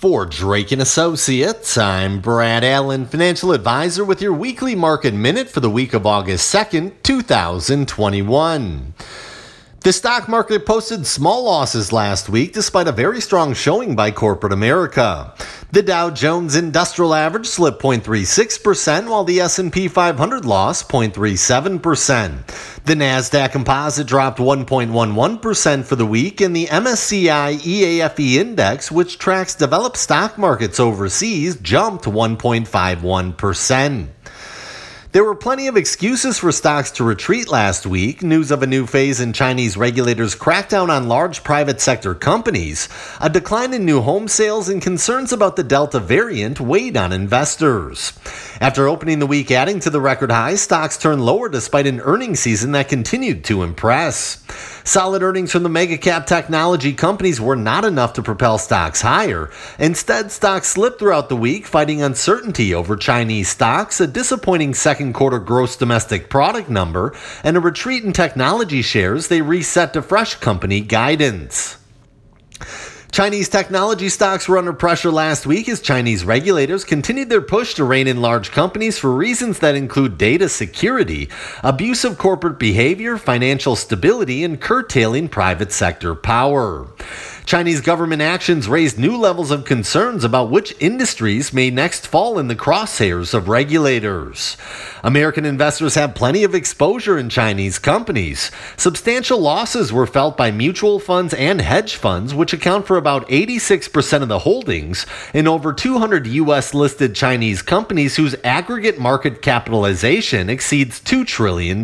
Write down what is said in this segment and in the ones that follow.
For Drake and Associates, I'm Brad Allen, financial advisor with your weekly market minute for the week of August 2nd, 2021. The stock market posted small losses last week despite a very strong showing by corporate America. The Dow Jones Industrial Average slipped 0.36% while the S&P 500 lost 0.37%. The Nasdaq Composite dropped 1.11% for the week and the MSCI EAFE index, which tracks developed stock markets overseas, jumped 1.51%. There were plenty of excuses for stocks to retreat last week. News of a new phase in Chinese regulators' crackdown on large private sector companies, a decline in new home sales, and concerns about the Delta variant weighed on investors. After opening the week adding to the record high, stocks turned lower despite an earnings season that continued to impress. Solid earnings from the mega cap technology companies were not enough to propel stocks higher. Instead, stocks slipped throughout the week, fighting uncertainty over Chinese stocks, a disappointing second quarter gross domestic product number, and a retreat in technology shares they reset to fresh company guidance. Chinese technology stocks were under pressure last week as Chinese regulators continued their push to rein in large companies for reasons that include data security, abusive corporate behavior, financial stability, and curtailing private sector power. Chinese government actions raised new levels of concerns about which industries may next fall in the crosshairs of regulators. American investors have plenty of exposure in Chinese companies. Substantial losses were felt by mutual funds and hedge funds, which account for about 86% of the holdings in over 200 U.S. listed Chinese companies whose aggregate market capitalization exceeds $2 trillion.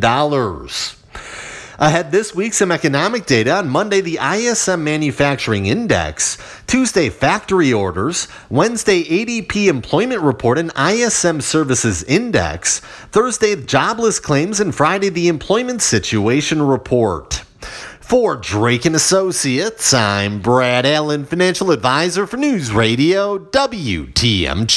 Ahead this week, some economic data. On Monday, the ISM Manufacturing Index. Tuesday, factory orders. Wednesday, ADP Employment Report and ISM Services Index. Thursday, jobless claims. And Friday, the Employment Situation Report. For Drake and Associates, I'm Brad Allen, financial advisor for News Radio WTMJ.